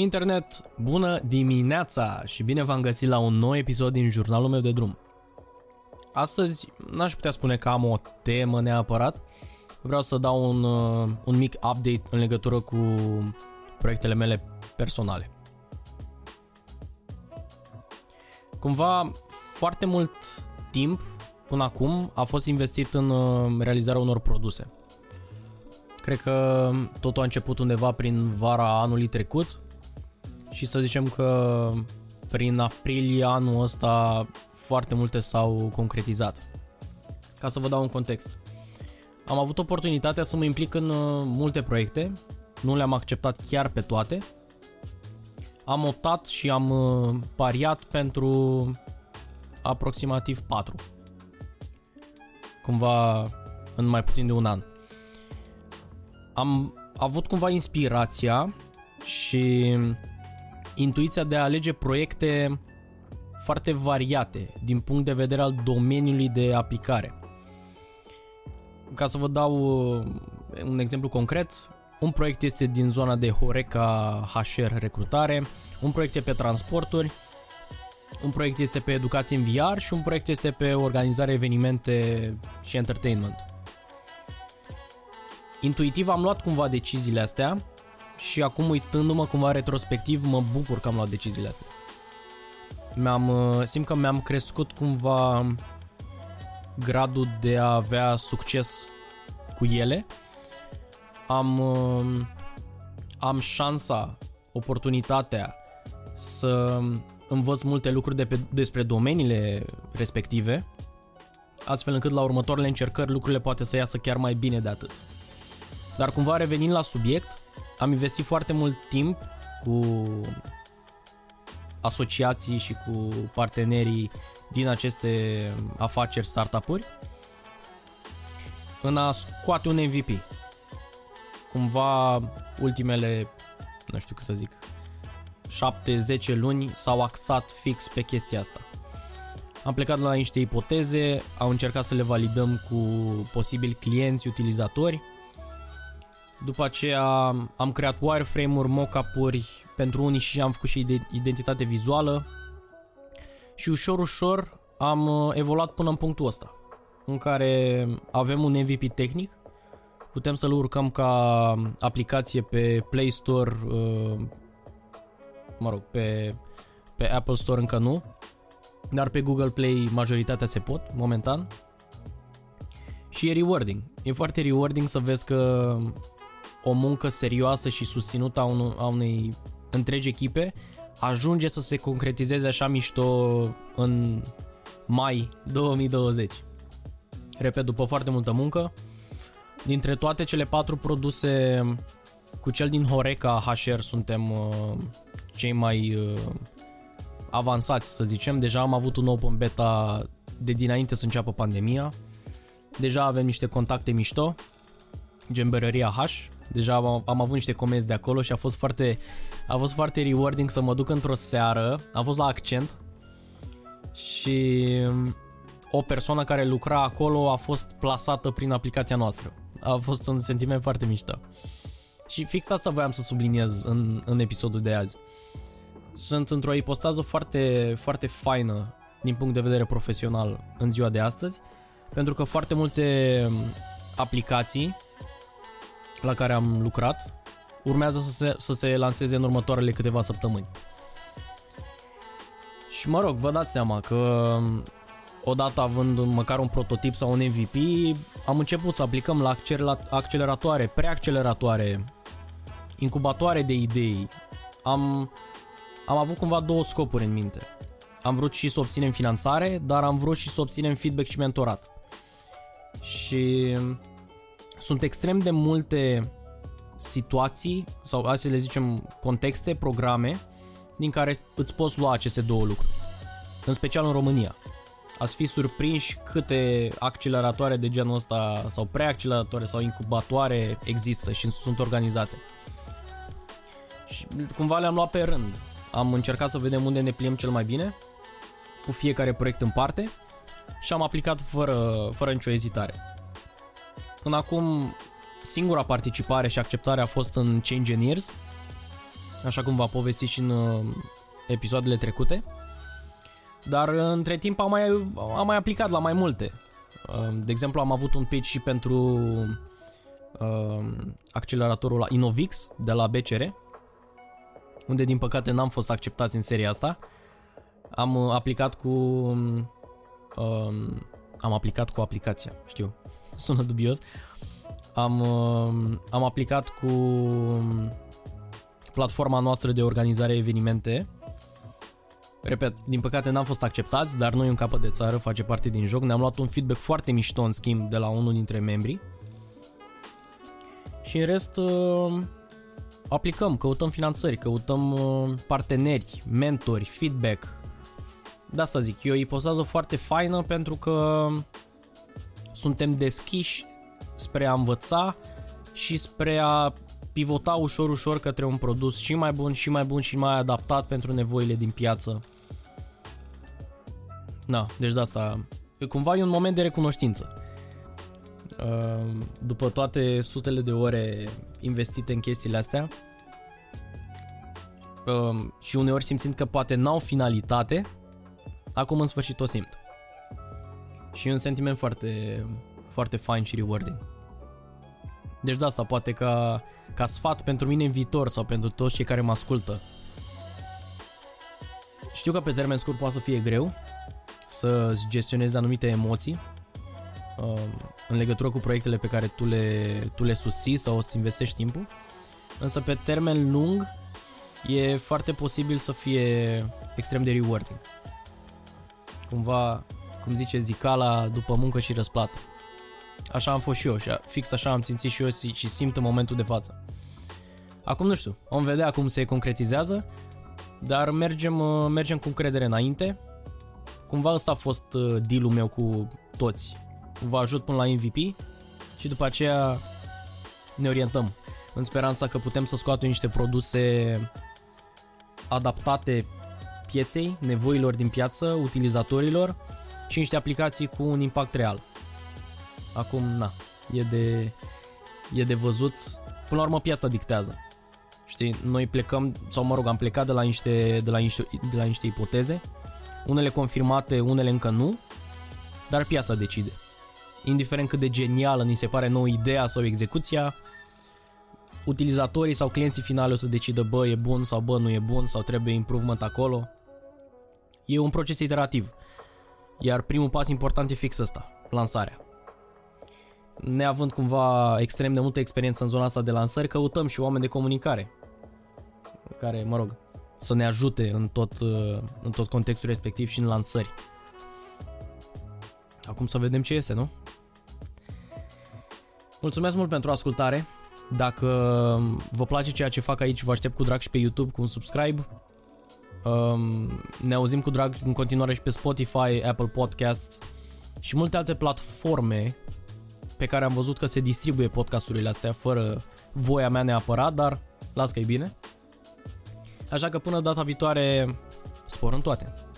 Internet, bună dimineața și bine v-am găsit la un nou episod din jurnalul meu de drum. Astăzi n-aș putea spune că am o temă neapărat, vreau să dau un, uh, un mic update în legătură cu proiectele mele personale. Cumva foarte mult timp până acum a fost investit în uh, realizarea unor produse. Cred că totul a început undeva prin vara anului trecut și să zicem că prin aprilie anul ăsta foarte multe s-au concretizat. Ca să vă dau un context. Am avut oportunitatea să mă implic în uh, multe proiecte, nu le-am acceptat chiar pe toate. Am optat și am uh, pariat pentru aproximativ 4. Cumva în mai puțin de un an. Am avut cumva inspirația și intuiția de a alege proiecte foarte variate din punct de vedere al domeniului de aplicare. Ca să vă dau uh, un exemplu concret, un proiect este din zona de Horeca HR recrutare, un proiect este pe transporturi, un proiect este pe educație în VR și un proiect este pe organizare evenimente și entertainment. Intuitiv am luat cumva deciziile astea și acum uitându-mă cumva retrospectiv mă bucur că am luat deciziile astea. Mi-am, uh, simt că mi-am crescut cumva gradul de a avea succes cu ele. Am, uh, am șansa, oportunitatea să învăț multe lucruri de pe, despre domeniile respective, astfel încât la următoarele încercări lucrurile poate să iasă chiar mai bine de atât. Dar cumva revenind la subiect, am investit foarte mult timp cu asociații și cu partenerii din aceste afaceri startup-uri în a scoate un MVP. Cumva ultimele, nu știu cum să zic, 7-10 luni s-au axat fix pe chestia asta. Am plecat la niște ipoteze, am încercat să le validăm cu posibili clienți, utilizatori după aceea am creat wireframe-uri, mock-up-uri pentru unii și am făcut și identitate vizuală. Și ușor, ușor am uh, evoluat până în punctul ăsta, în care avem un MVP tehnic, putem să-l urcăm ca aplicație pe Play Store, uh, mă rog, pe, pe Apple Store încă nu, dar pe Google Play majoritatea se pot, momentan. Și e rewarding. E foarte rewarding să vezi că o muncă serioasă și susținută a, un, a unei întregi echipe ajunge să se concretizeze așa mișto în mai 2020. Repet, după foarte multă muncă, dintre toate cele patru produse, cu cel din Horeca HR suntem uh, cei mai uh, avansați, să zicem. Deja am avut un open beta de dinainte să înceapă pandemia. Deja avem niște contacte mișto, Gemberăria H, Deja am, am avut niște comenzi de acolo și a fost foarte a fost foarte rewarding să mă duc într-o seară. Am fost la accent și o persoană care lucra acolo a fost plasată prin aplicația noastră. A fost un sentiment foarte mișto. Și fix asta voiam să subliniez în, în episodul de azi. Sunt într-o ipostază foarte, foarte faină din punct de vedere profesional în ziua de astăzi, pentru că foarte multe aplicații la care am lucrat urmează să se, să se lanseze în următoarele câteva săptămâni. Și mă rog, vă dați seama că odată având măcar un prototip sau un MVP, am început să aplicăm la acceleratoare, preacceleratoare, incubatoare de idei. Am, am avut cumva două scopuri în minte. Am vrut și să obținem finanțare, dar am vrut și să obținem feedback și mentorat. Și sunt extrem de multe situații sau hai să le zicem contexte, programe din care îți poți lua aceste două lucruri. În special în România. Ați fi surprinși câte acceleratoare de genul ăsta sau preacceleratoare sau incubatoare există și sunt organizate. Și cumva le-am luat pe rând. Am încercat să vedem unde ne pliem cel mai bine cu fiecare proiect în parte și am aplicat fără, fără nicio ezitare. Până acum, singura participare și acceptare a fost în Change Engineers, așa cum v-a povestit și în uh, episoadele trecute. Dar uh, între timp am mai, am mai aplicat la mai multe. Uh, de exemplu, am avut un pitch și pentru uh, acceleratorul la Innovix de la BCR, unde din păcate n-am fost acceptați în seria asta. Am uh, aplicat cu uh, am aplicat cu aplicația, știu, sună dubios. Am, uh, am aplicat cu platforma noastră de organizare evenimente. Repet, din păcate n-am fost acceptați, dar noi un capăt de țară face parte din joc. Ne-am luat un feedback foarte mișto în schimb de la unul dintre membrii. Și în rest uh, aplicăm, căutăm finanțări, căutăm uh, parteneri, mentori, feedback. De asta zic, e o ipostază foarte faină pentru că suntem deschiși spre a învăța și spre a pivota ușor, ușor către un produs și mai bun, și mai bun, și mai adaptat pentru nevoile din piață. Da, deci de asta, cumva e un moment de recunoștință. Uh, după toate sutele de ore investite în chestiile astea uh, și uneori simțind că poate n-au finalitate, acum în sfârșit o simt. Și e un sentiment foarte, foarte fain și rewarding. Deci de asta, poate ca, ca sfat pentru mine în viitor sau pentru toți cei care mă ascultă. Știu că pe termen scurt poate să fie greu să gestionezi anumite emoții uh, în legătură cu proiectele pe care tu le, tu le susții sau îți investești timpul, însă pe termen lung e foarte posibil să fie extrem de rewarding. Cumva, cum zice zicala, după muncă și răsplată. Așa am fost și eu și fix așa am simțit și eu și simt în momentul de față. Acum nu știu, vom vedea cum se concretizează, dar mergem, uh, mergem cu încredere înainte. Cumva ăsta a fost uh, deal-ul meu cu toți. Vă ajut până la MVP și după aceea ne orientăm în speranța că putem să scoatem niște produse adaptate pieței, nevoilor din piață, utilizatorilor și niște aplicații cu un impact real. Acum, na, e de, e de văzut. Până la urmă, piața dictează. Știi, noi plecăm, sau mă rog, am plecat de la niște, de la niște, de la niște ipoteze, unele confirmate, unele încă nu, dar piața decide. Indiferent cât de genială ni se pare nouă ideea sau execuția, utilizatorii sau clienții finale o să decidă bă, e bun sau bă, nu e bun sau trebuie improvement acolo. E un proces iterativ. Iar primul pas important e fix ăsta, lansarea neavând cumva extrem de multă experiență în zona asta de lansări, căutăm și oameni de comunicare care, mă rog, să ne ajute în tot, uh, în tot contextul respectiv și în lansări. Acum să vedem ce este, nu? Mulțumesc mult pentru ascultare. Dacă vă place ceea ce fac aici, vă aștept cu drag și pe YouTube cu un subscribe. Um, ne auzim cu drag în continuare și pe Spotify, Apple Podcast și multe alte platforme pe care am văzut că se distribuie podcasturile astea fără voia mea neapărat, dar las că e bine. Așa că până data viitoare, spor în toate!